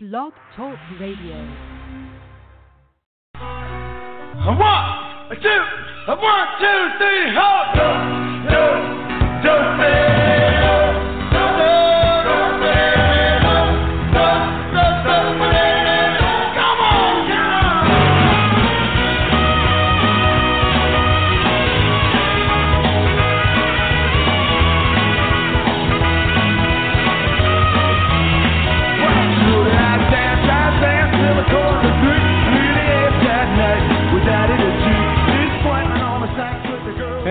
Blog Talk Radio. A one, a two, a one, two, three, hold. Do, do, do,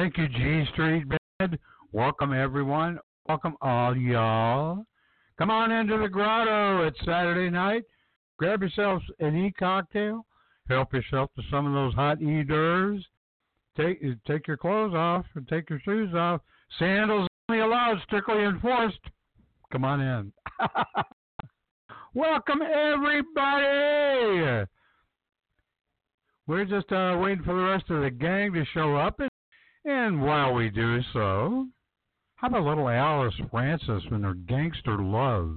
Thank you, G Street Bed. Welcome, everyone. Welcome, all y'all. Come on into the grotto. It's Saturday night. Grab yourselves an e cocktail. Help yourself to some of those hot e d'oeuvres. Take, take your clothes off and take your shoes off. Sandals only allowed, strictly enforced. Come on in. Welcome, everybody. We're just uh, waiting for the rest of the gang to show up. And while we do so, how about little Alice Francis and her gangster love?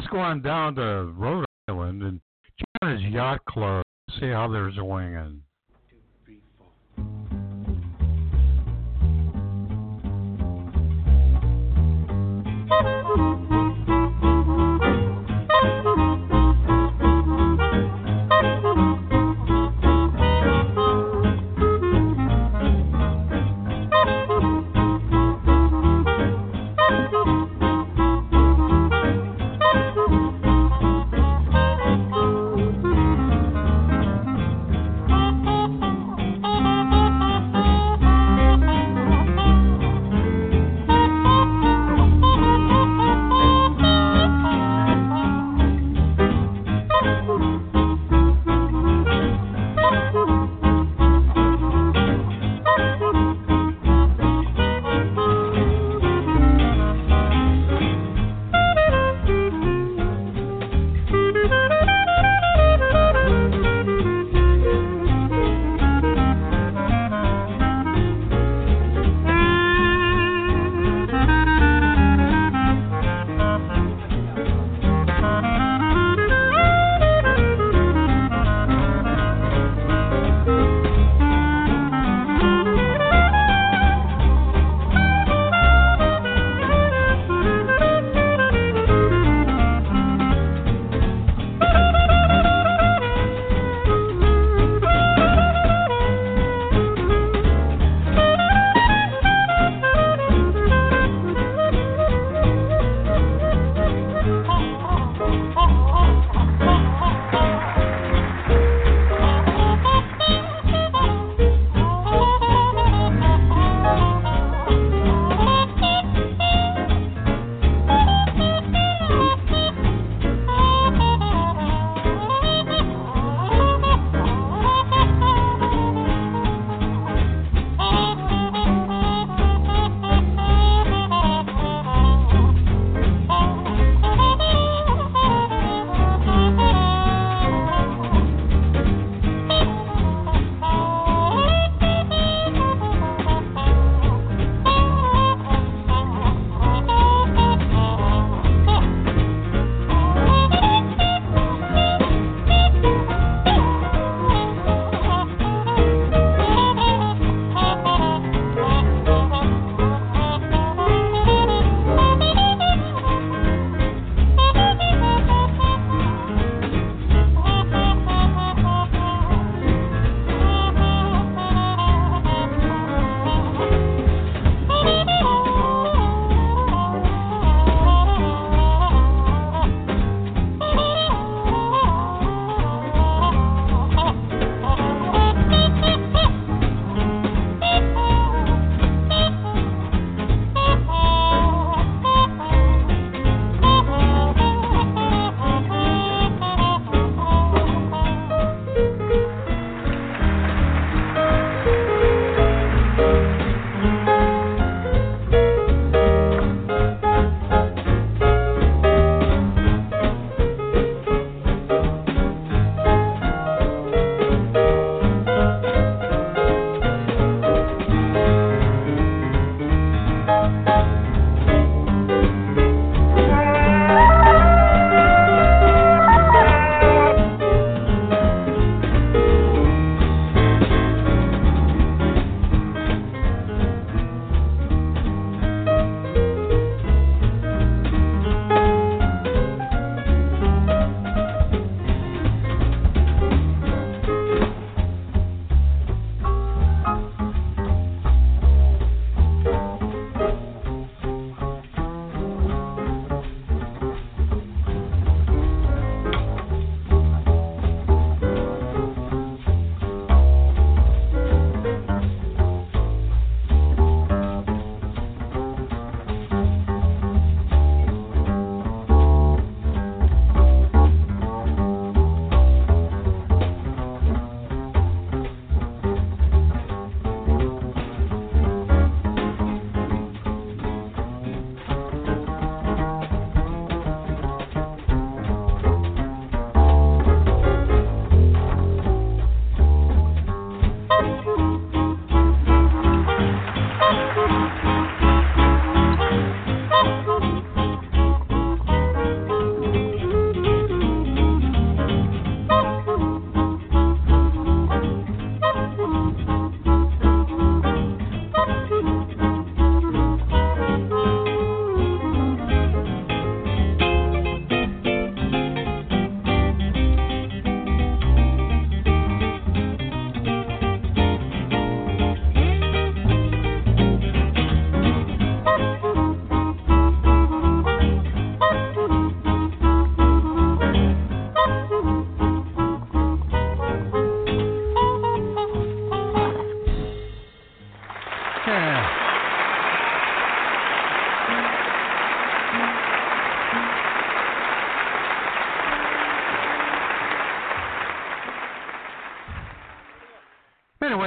Let's go on down to Rhode Island and his yacht club, see how they're swinging. Thank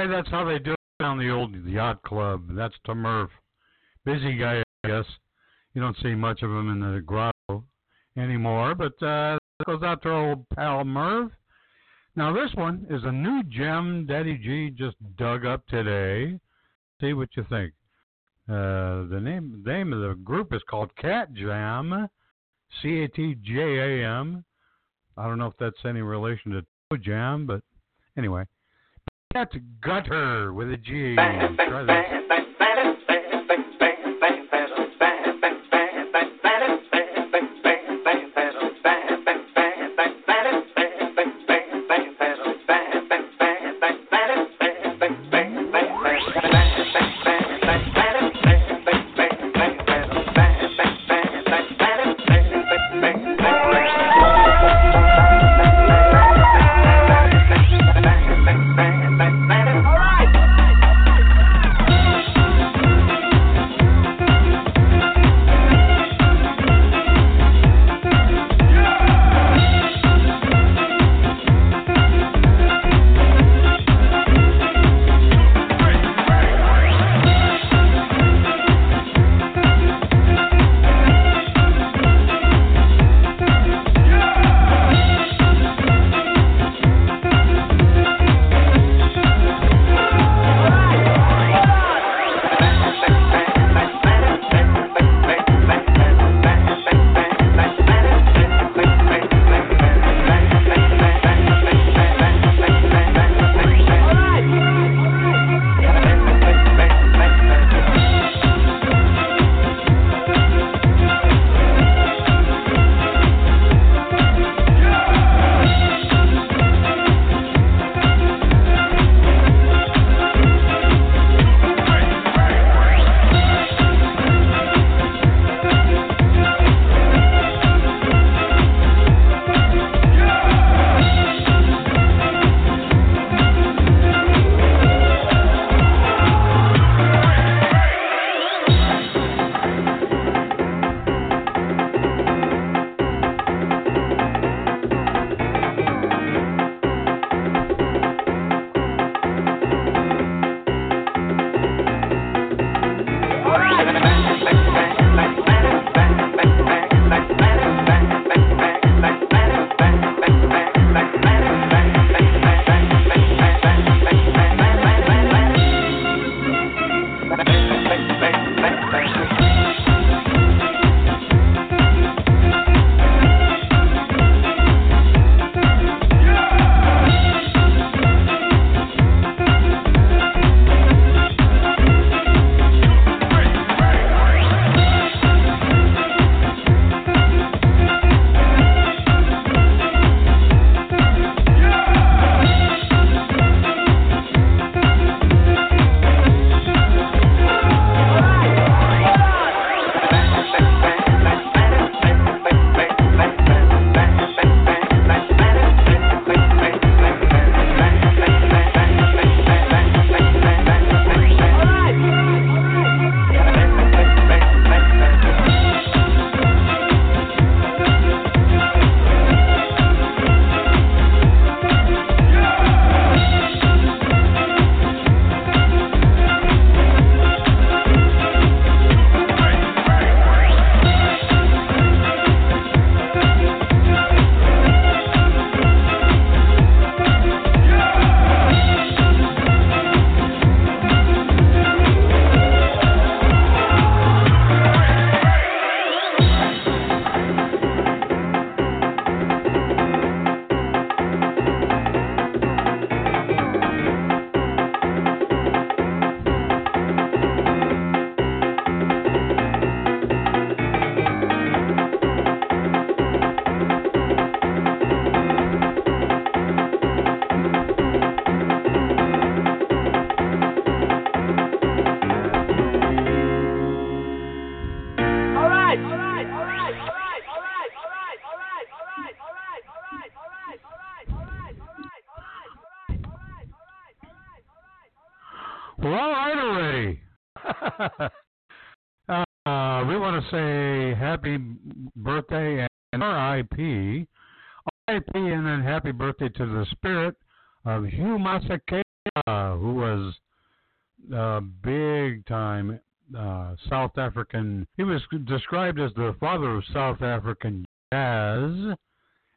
anyway, that's how they do it down the old yacht club. That's to Murph. Busy guy, I guess. You don't see much of him in the grotto anymore, but uh, that goes out to old pal Merv. Now, this one is a new gem Daddy G just dug up today. See what you think. Uh, the name name of the group is called Cat Jam, C A T J A M. I don't know if that's any relation to Toe Jam, but anyway. Cat Gutter with a G. Try this. Say happy birthday and RIP. RIP and then happy birthday to the spirit of Hugh Masekela who was a big time uh, South African. He was described as the father of South African jazz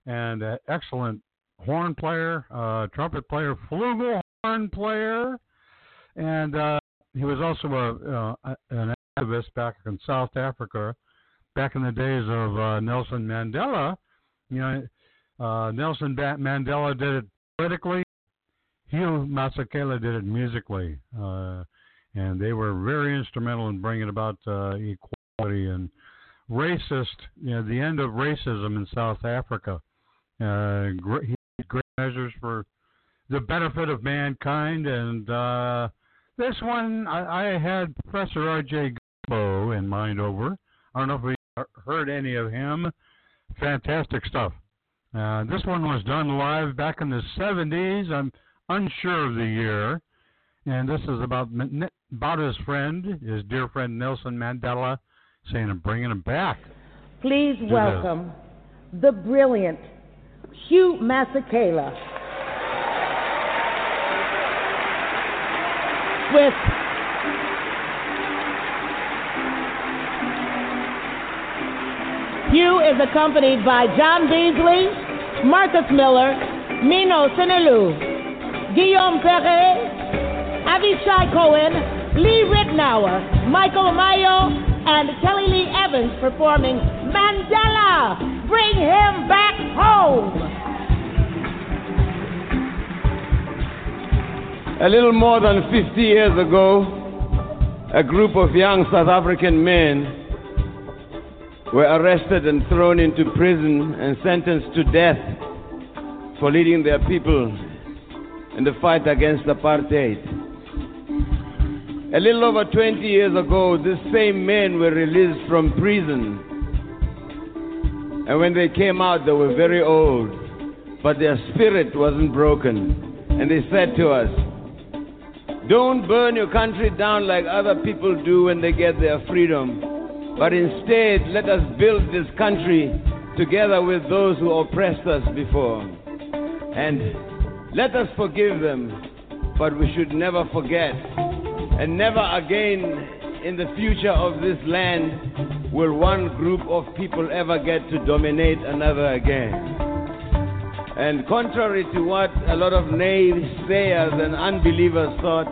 and an excellent horn player, uh, trumpet player, flugelhorn player, and uh, he was also a, uh, an back in South Africa, back in the days of uh, Nelson Mandela. You know, uh, Nelson Mandela did it politically. Hugh Masekela did it musically, uh, and they were very instrumental in bringing about uh, equality and racist, you know, the end of racism in South Africa. Uh, great, great measures for the benefit of mankind, and uh, this one I, I had Professor R.J. Gumbo in mind over. I don't know if we heard any of him. Fantastic stuff. Uh, this one was done live back in the 70s. I'm unsure of the year. And this is about about his friend, his dear friend Nelson Mandela, saying I'm bringing him back. Please welcome the brilliant Hugh Masekela with Hugh is accompanied by John Beasley, Marcus Miller, Mino Cinelu, Guillaume Perret, Avishai Cohen, Lee Ritenour, Michael Mayo, and Kelly Lee Evans performing Mandela. Bring him back home. A little more than 50 years ago, a group of young South African men were arrested and thrown into prison and sentenced to death for leading their people in the fight against apartheid. A little over 20 years ago, these same men were released from prison. And when they came out, they were very old, but their spirit wasn't broken. And they said to us, Don't burn your country down like other people do when they get their freedom. But instead, let us build this country together with those who oppressed us before. And let us forgive them, but we should never forget. And never again in the future of this land will one group of people ever get to dominate another again. And contrary to what a lot of naysayers and unbelievers thought,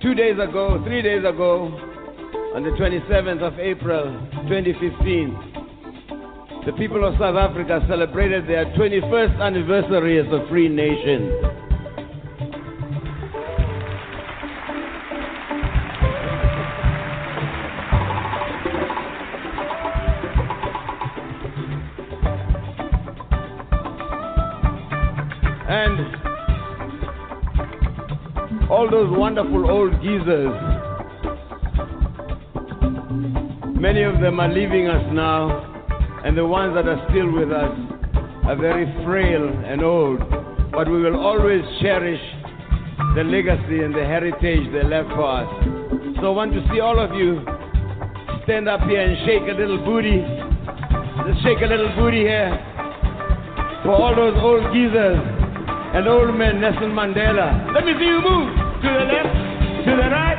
two days ago, three days ago, on the 27th of April 2015, the people of South Africa celebrated their 21st anniversary as a free nation. And all those wonderful old geezers Many of them are leaving us now, and the ones that are still with us are very frail and old. But we will always cherish the legacy and the heritage they left for us. So I want to see all of you stand up here and shake a little booty. Just shake a little booty here for all those old geezers and old men, Nelson Mandela. Let me see you move to the left, to the right.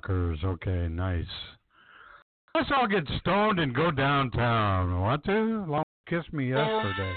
Hawkers. Okay, nice. Let's all get stoned and go downtown. Want to? Long kiss me yesterday.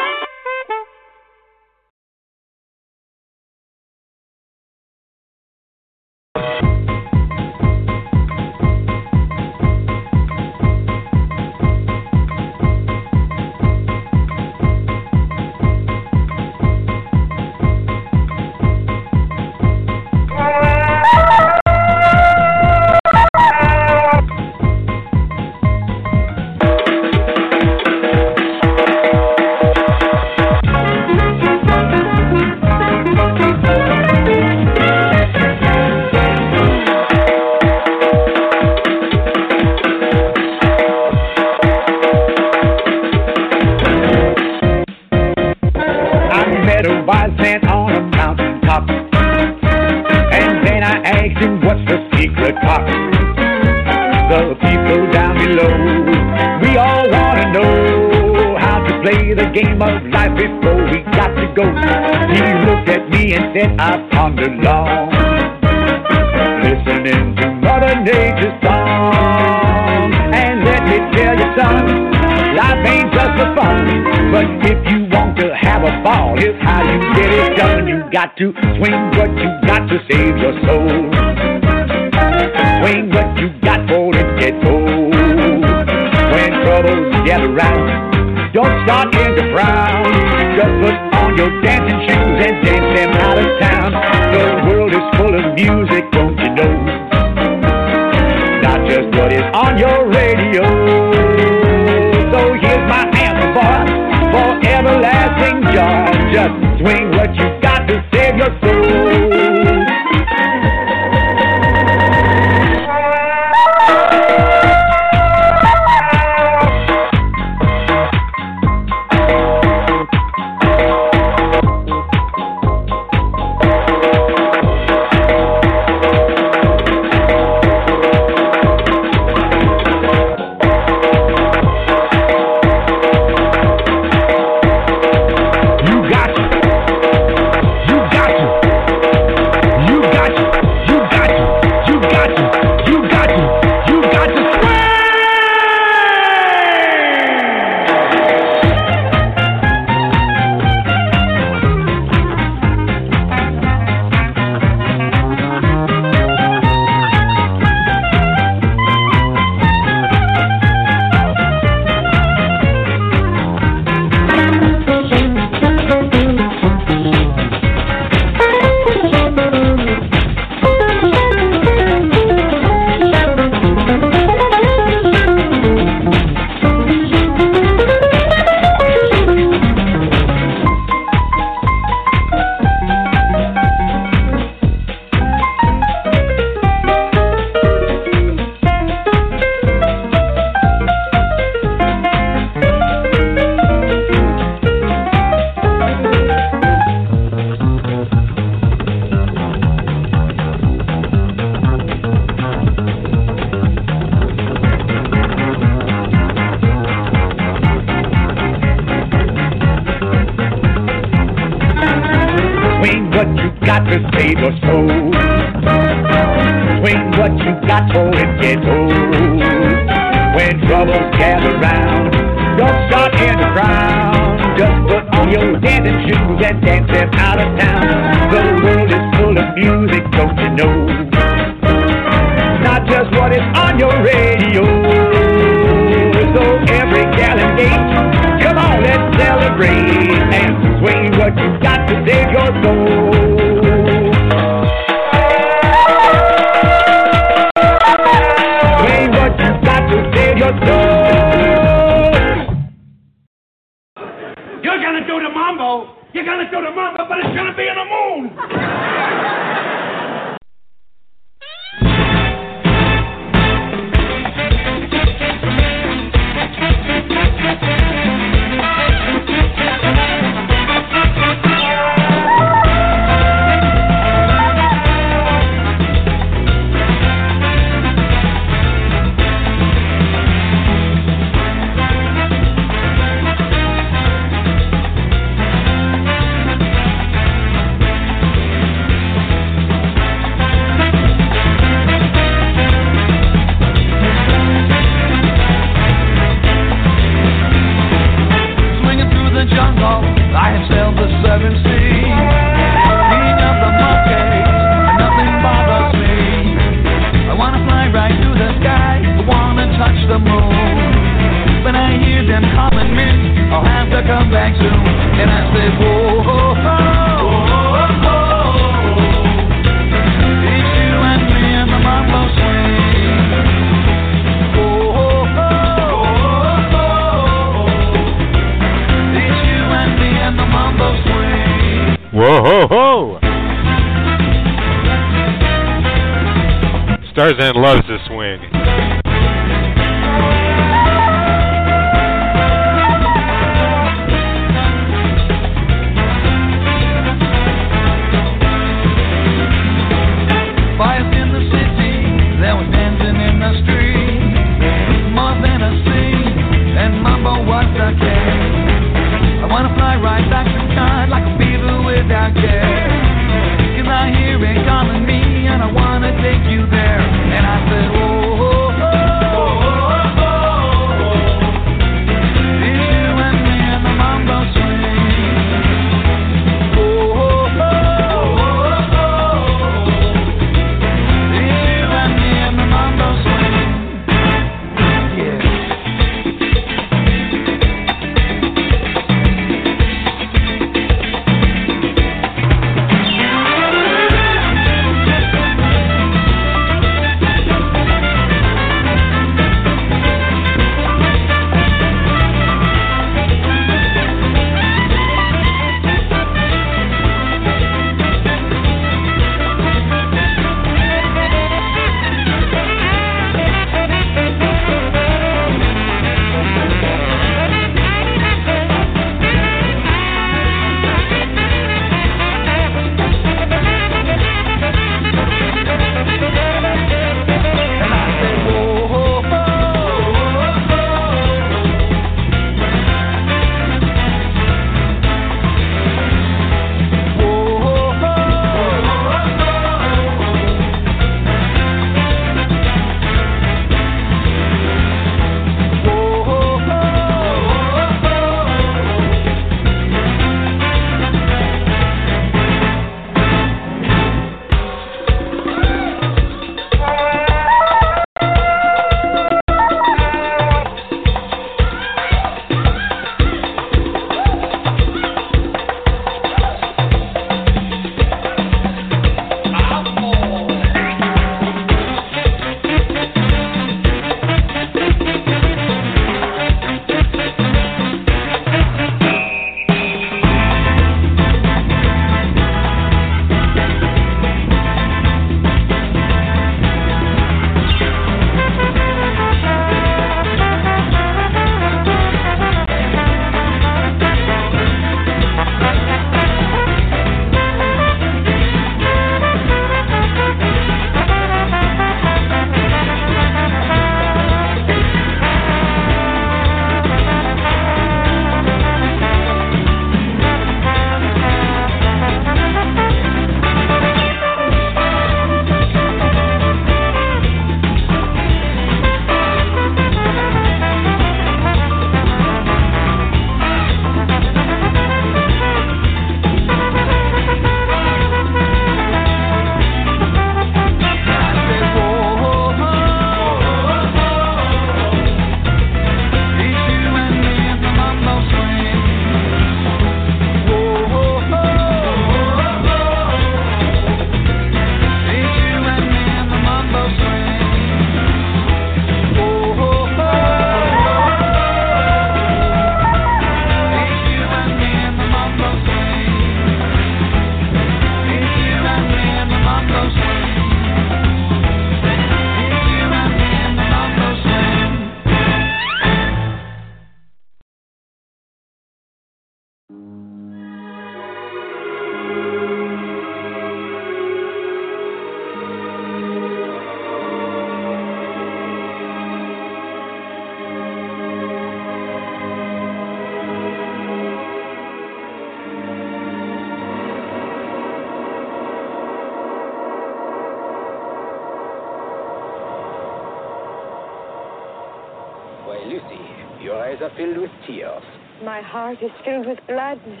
heart is filled with gladness.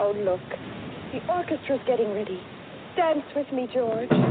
Oh, look. The orchestra's getting ready. Dance with me, George.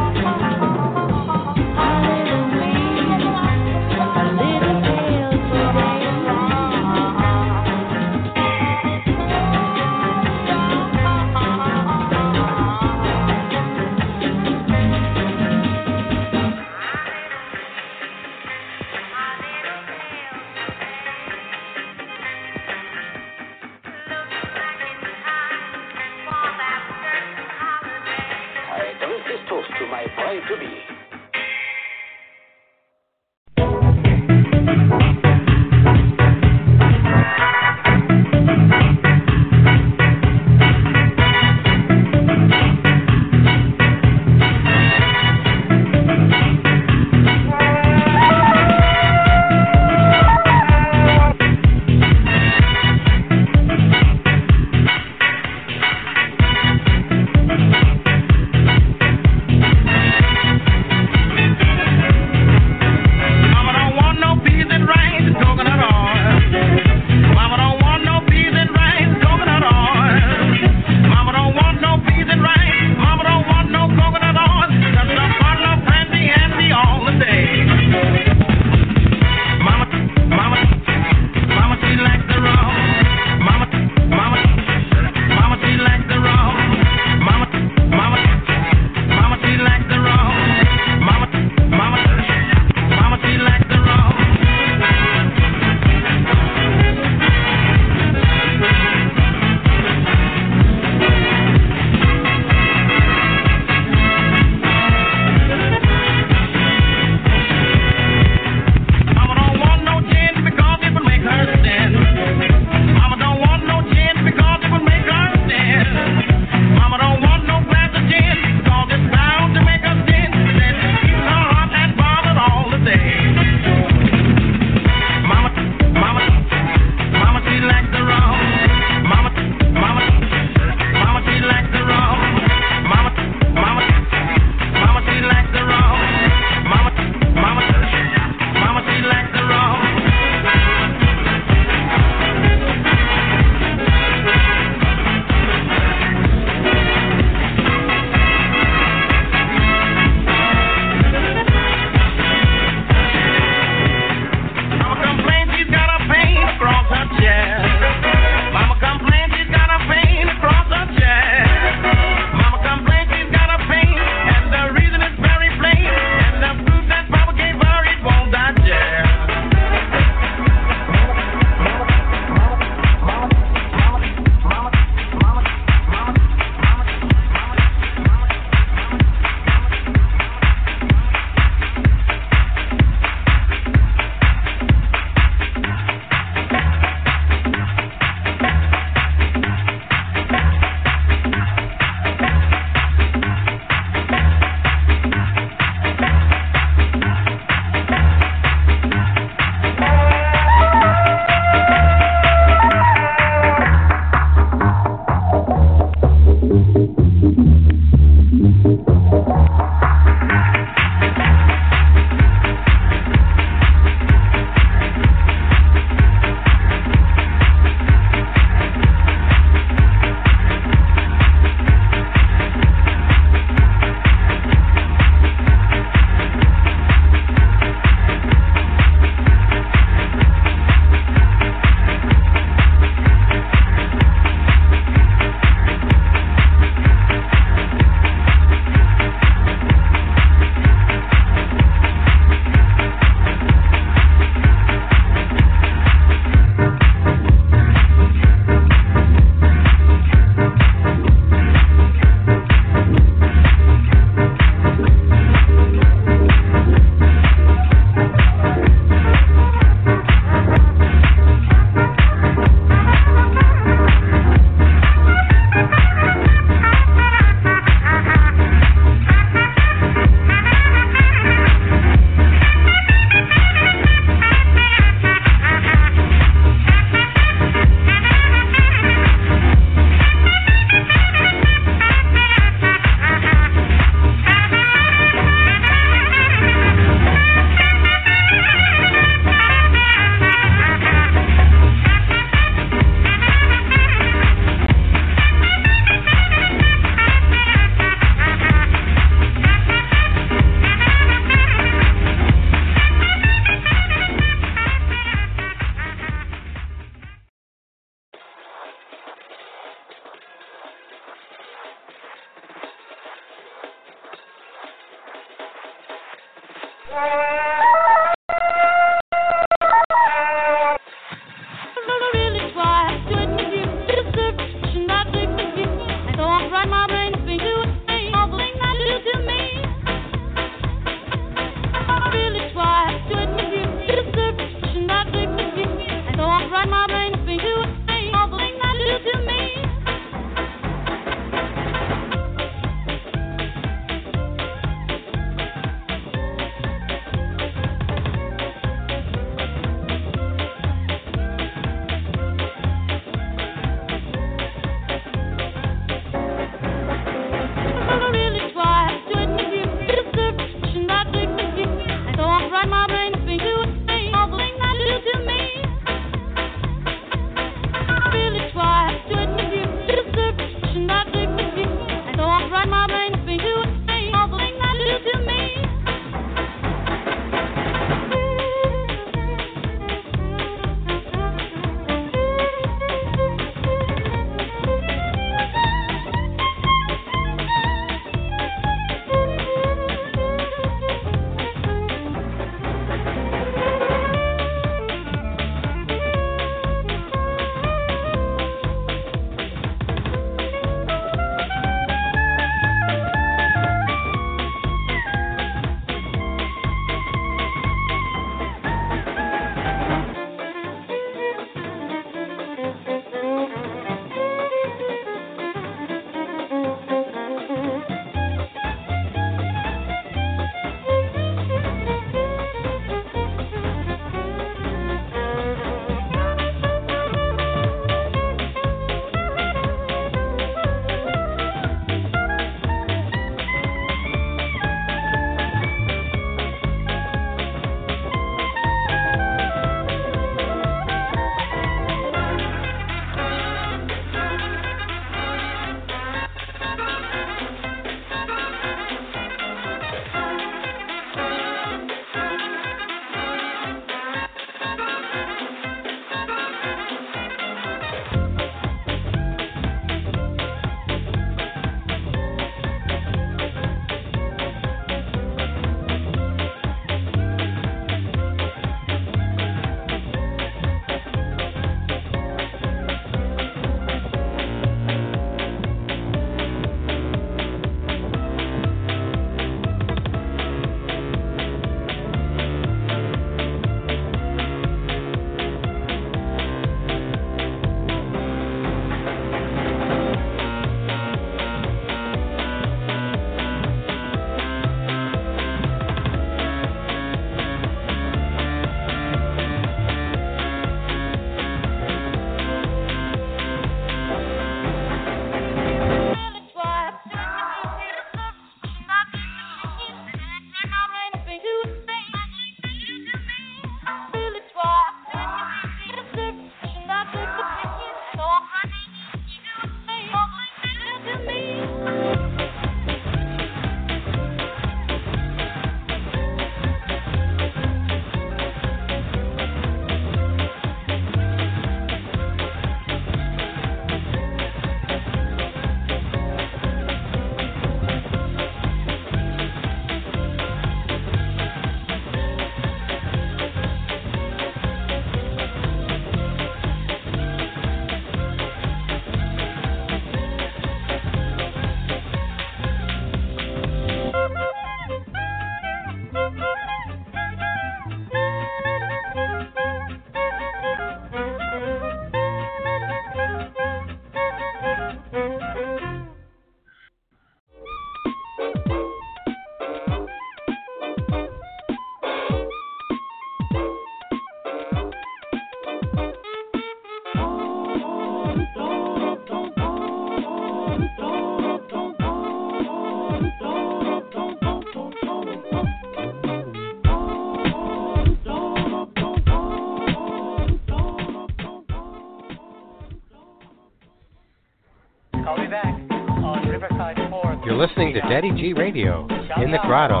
In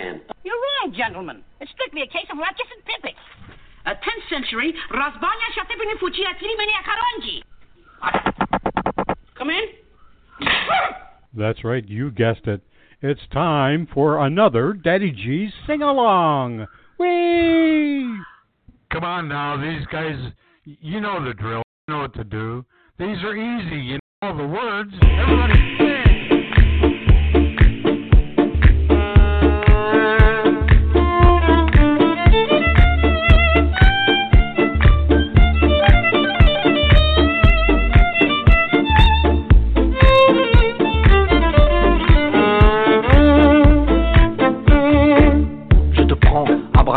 bicuspid canifran. You're wrong, gentlemen. It's strictly a case of Ratchis and Pippets. A 10th century Razbanya Shatipini Fuchia Tirimenia Karonji. Come in. That's right, you guessed it. It's time for another Daddy G's sing along. Whee! Come on now, these guys, you know the drill. You know what to do. These are easy. You know all the words. Everybody sing.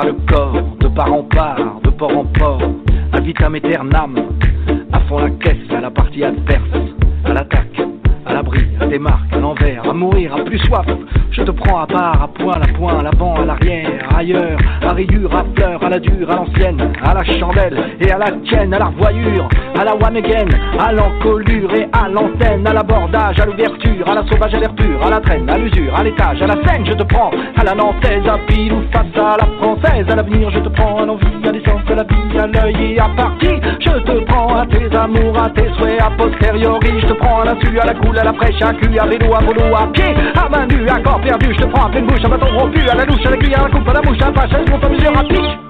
Le corps, de part en part, de port en port, ad vitam aeternam, à fond la caisse, à la partie adverse, à l'attaque, à l'abri, à des marques, à l'envers, à mourir, à plus soif. Je te prends à part, à poil, à point, à l'avant, à l'arrière, ailleurs, à rayure, à fleur, à la dure, à l'ancienne, à la chandelle et à la tienne, à la revoyure, à la one again, à l'encolure et à l'antenne, à l'abordage, à l'ouverture, à la sauvage, à l'air pur, à la traîne, à l'usure, à l'étage, à la scène, je te prends, à la nantaise, à pile ou face à la française, à l'avenir, je te prends, à l'envie, à l'essence, à la vie, à l'œil et à partie, je te prends à tes amours, à tes souhaits, à posteriori, je te prends à l'insu, à la à la fraîche, à cul, à vélo, à volo, à pied, à main nue, à corps perdu, je te prends à pleine bouche, à bâton à la louche, à la cuillère, à la coupe, à la mouche, à la pâche, à la à mesure, à.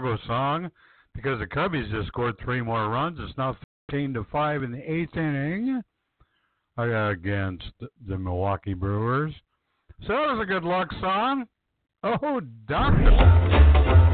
Chicago song because the Cubbies just scored three more runs. It's now 13 to 5 in the eighth inning against the Milwaukee Brewers. So that was a good luck song. Oh, Doctor.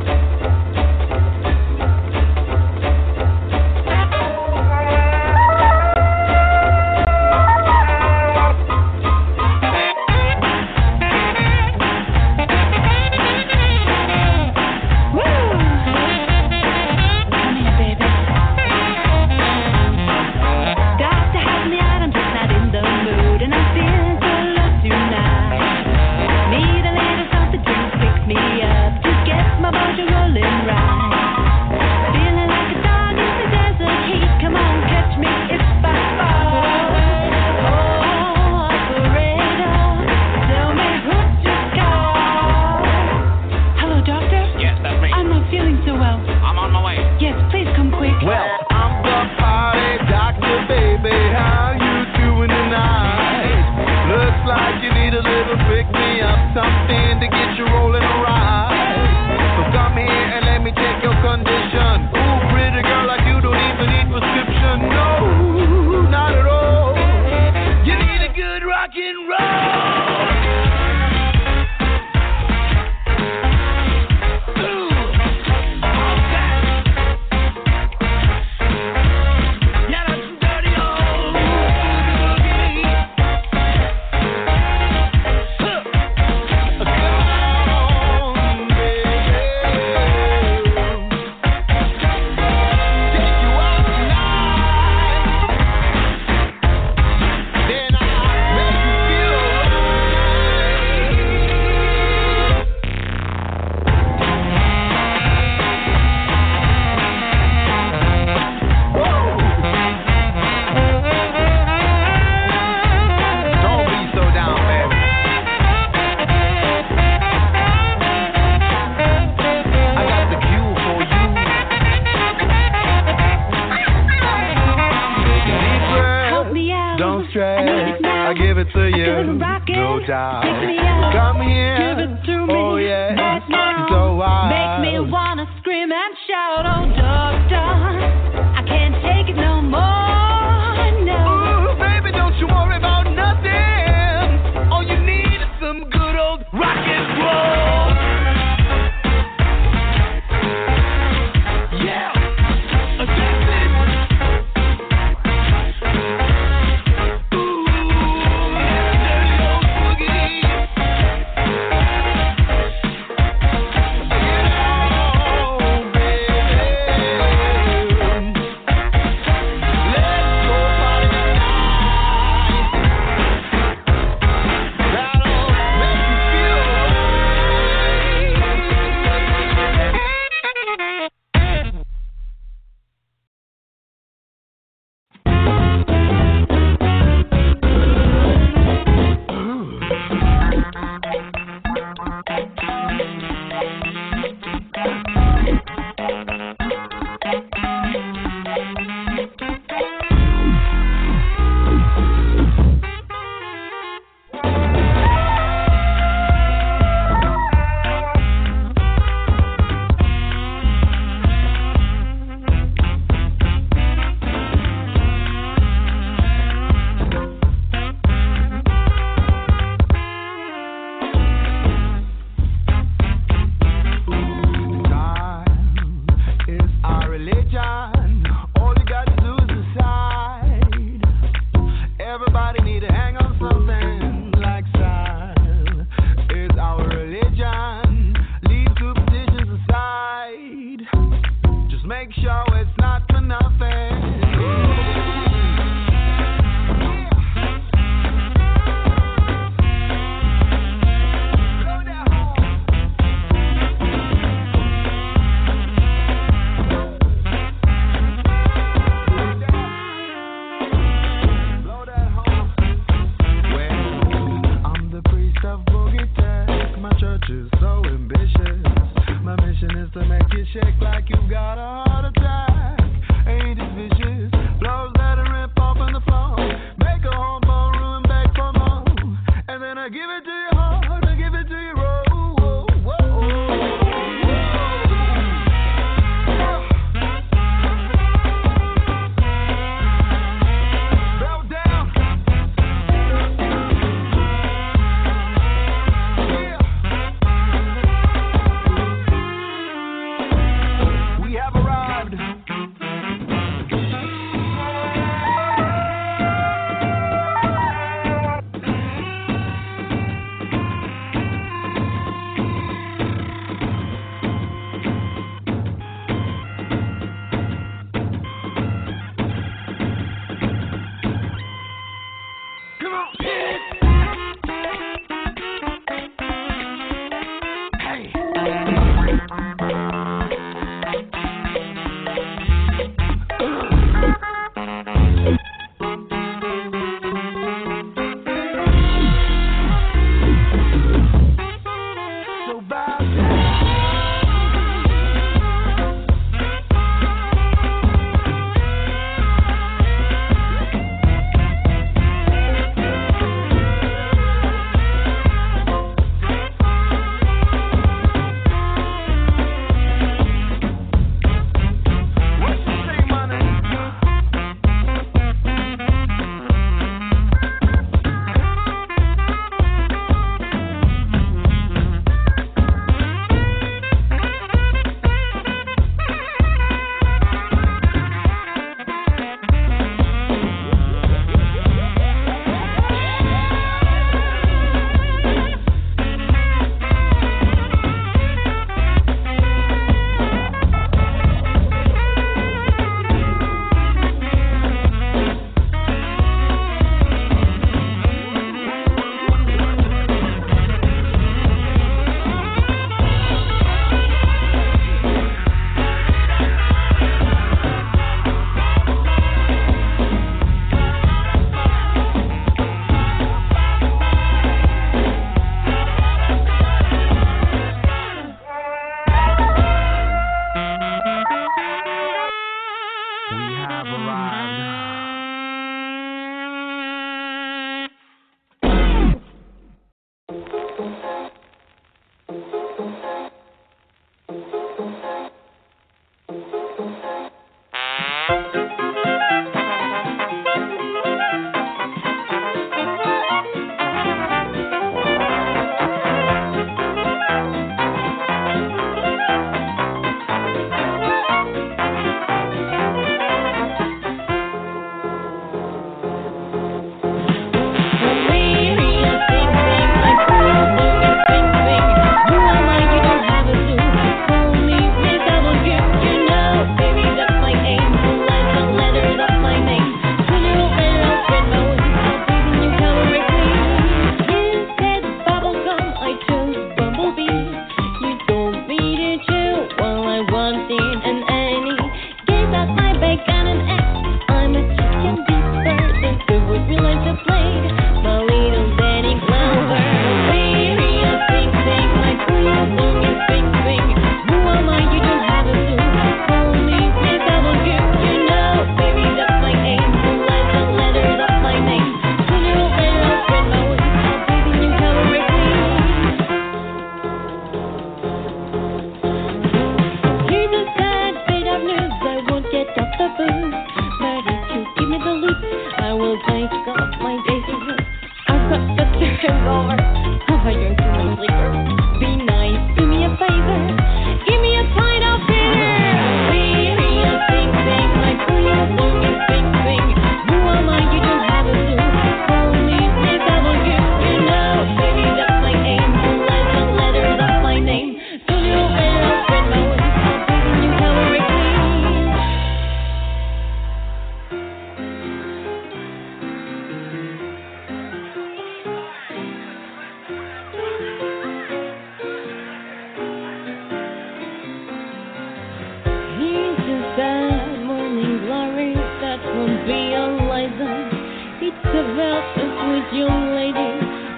About a sweet young lady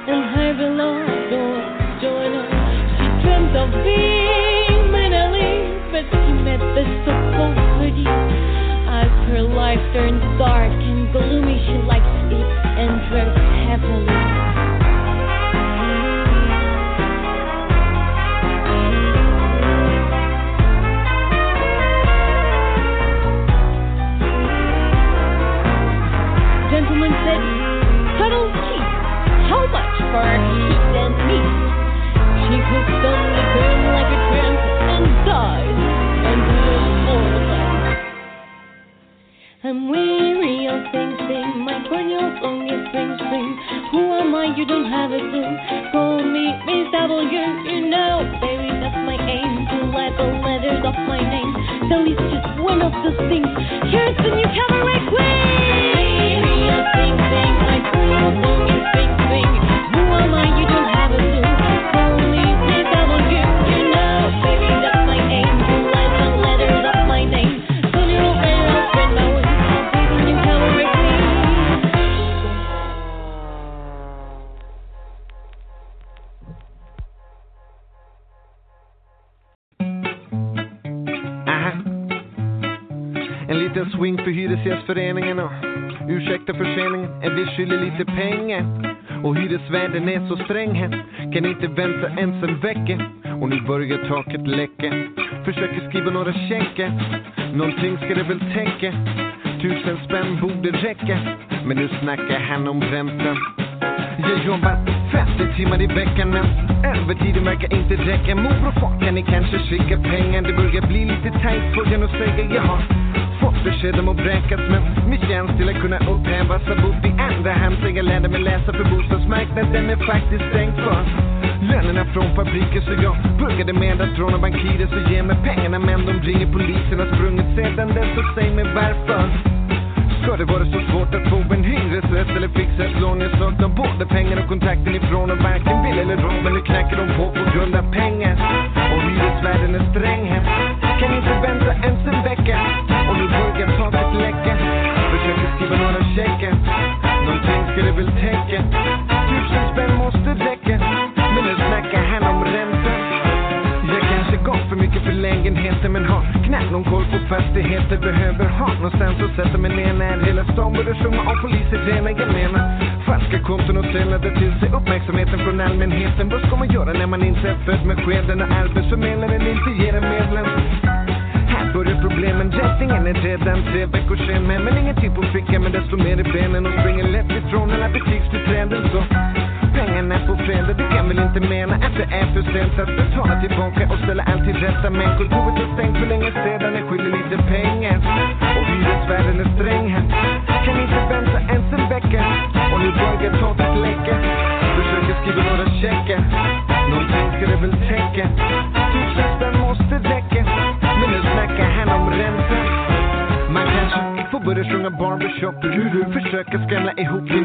and her beloved Jordan. She dreamt of being but she met the. As her life turned dark I'm weary of sing sing, my corneal song is spring spring. Who am I? You don't have a clue. Call me Miss W. You know, baby, that's my aim to let the letters of my name. Tell it's just one of those things. Here's the new cabaret queen. Weary of sing sing, my corneal song Världen är så sträng här, kan inte vänta ens en vecka. Och nu börjar taket läcka. Försöker skriva några checkar, någonting ska det väl täcka. Tusen spänn borde räcka, men nu snackar han om räntan. Jag jobbar 50 timmar i veckan men övertiden verkar inte räcka. Mor och far kan ni kanske skicka pengar? Det börjar bli lite tajt får jag nog säga. Jag har besked om att vräkas men min tjänst till att kunna upphävas har bott i andra hand. Sen jag lärde mig läsa för bostadsmarknaden är faktiskt stängd för lönerna från fabriken så jag började med att råna bankirer så ge mig pengarna men de ringer polisen. Har sprungit sedan dess och säg mig varför. Ska det vara så svårt att få en hyresrätt eller fixa ett lån? Jag saknar både pengar och kontakten ifrån och varken vill eller råd Men nu knackar de på på grund av pengar. Och hyresvärden är sträng här Kan inte vänta ens en vecka. Och nu börjar taket läcka. Försöker skriva några checkar. Någonting ska det väl täcka lägenheten men har knappt någon koll på fastigheter Behöver ha någonstans att sätta mig ner när hela stan börjar sjunga om poliser rena Jag menar falska konton och sällade till sig uppmärksamheten från allmänheten. Vad ska man göra när man inte är född med skeden? Och arbetsförmedlaren inte ger en medlem? Här börjar problemen, rättningen är redan tre veckor sen Men ingenting typ på fickan men desto mer i benen. Och springer lätt ifrån alla butiksbiträden så Pengarna på fredag, du kan väl inte mena att det är för sent att betala tillbaka och ställa allt till rätta. Men kontoret är stängt för länge sedan, jag skyller lite pengar. Och hyresvärden är sträng här. Kan inte vänta ens en vecka. Och nu börjar taket läcka. Försöker skriva några checkar. Någonting ska det väl täcka. Börjar sjunga barbershop. Försöker skramla ihop till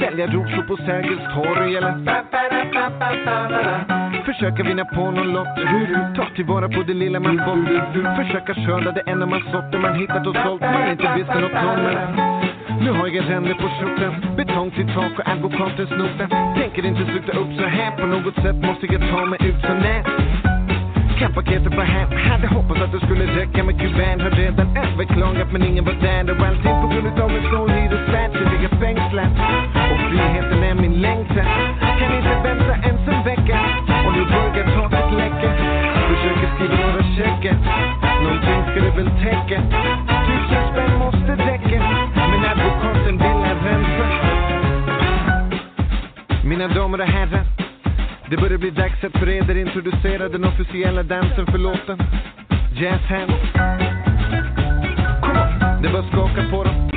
Sälja rosor på Sergels torg eller Försöka vinna på någon lott. Ta tillvara på det lilla man fått Försöka skörda det enda man sått Det man hittat och sålt. Man inte visste något om nu har jag ränder på skjortan Betong till tak och advokatens nota Tänker inte sluta upp så här. På något sätt måste jag ta mig ut. Så nät kan paketet vara hem? Hade hoppats att det skulle räcka med kuvert Har redan överklagat men ingen var där. Och allting på grund av en snål hyresvärd Så ligger fängslad Och friheten är min längtan. Kan inte vänta ens en vecka Och nu börjar taket läcka. Försöker skriva några checkar Någonting ska det väl täcka Tusen spänn måste räcka Men advokaten vill ha ränta Mina damer och herrar, det börjar bli dags att för eder introducera den officiella dansen för låten. Jazz hands. Det är bara skaka på dem.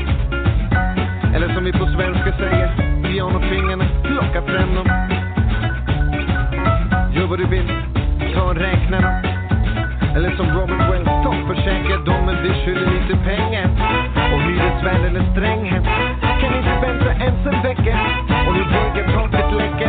Eller som vi på svenska säger, pianofingrarna, plocka fram dem. Gör vad du vill, ta och räkna dem. Eller som Robert Wells, ta och försäkra dem men vi skyller lite pengar. Och hyresvärden är sträng. Kan inte vänta ens en vecka. Och nu börjar taket läcka.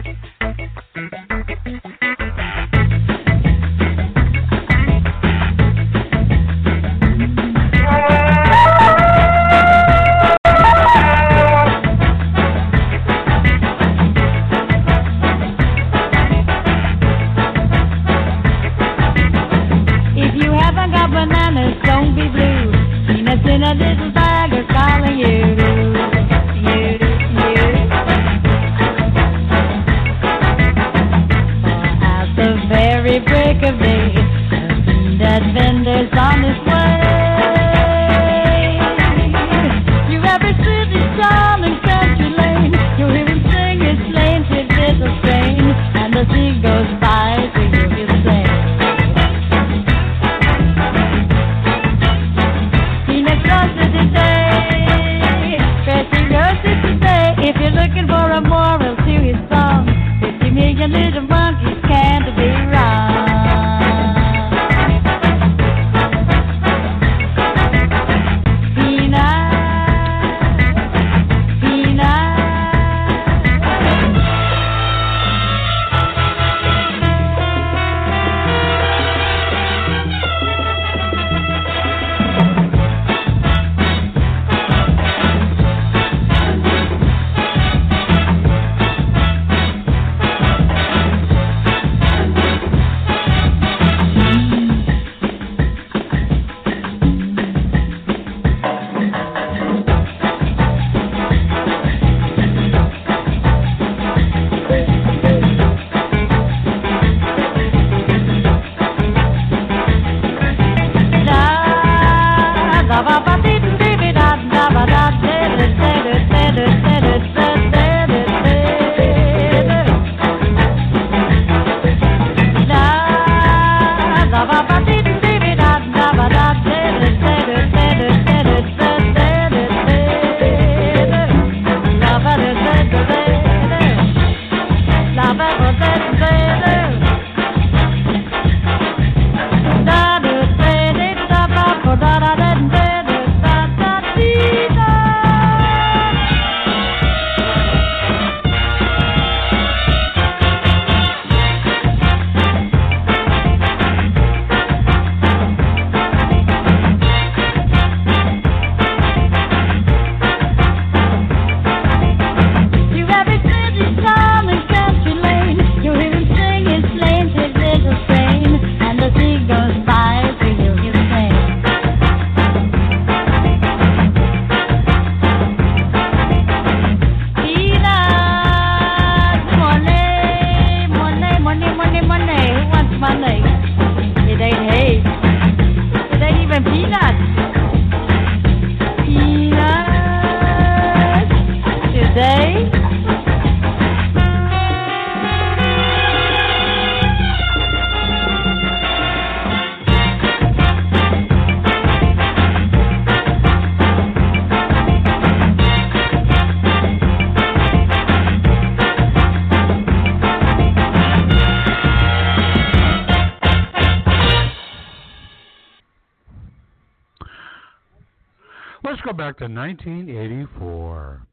back to 1984.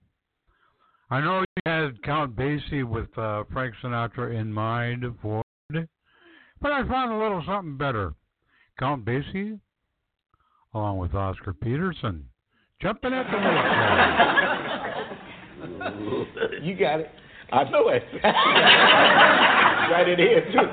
I know you had Count Basie with uh, Frank Sinatra in mind for it, but I found a little something better. Count Basie, along with Oscar Peterson, jumping at the you got it. I know it. right in here, too.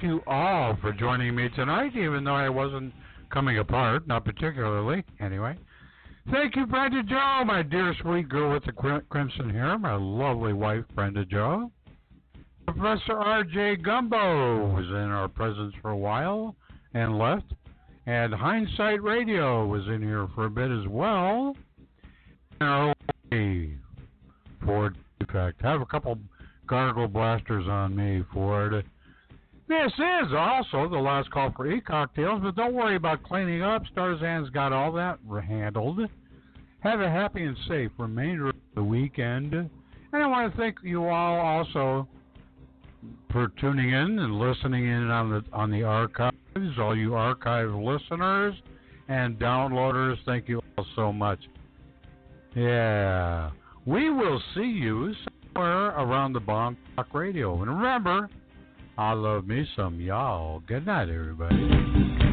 Thank you all for joining me tonight, even though I wasn't coming apart, not particularly, anyway. Thank you, Brenda Joe, my dear sweet girl with the crim- crimson hair, my lovely wife, Brenda Joe. Professor R.J. Gumbo was in our presence for a while and left. And Hindsight Radio was in here for a bit as well. And our Ford Prefect. Have a couple gargle blasters on me, Ford. This is also the last call for e-cocktails, but don't worry about cleaning up. Starzan's got all that handled. Have a happy and safe remainder of the weekend. And I want to thank you all also for tuning in and listening in on the on the archives. All you archive listeners and downloaders, thank you all so much. Yeah. We will see you somewhere around the Bomb Talk Radio. And remember, I love me some y'all. Good night, everybody.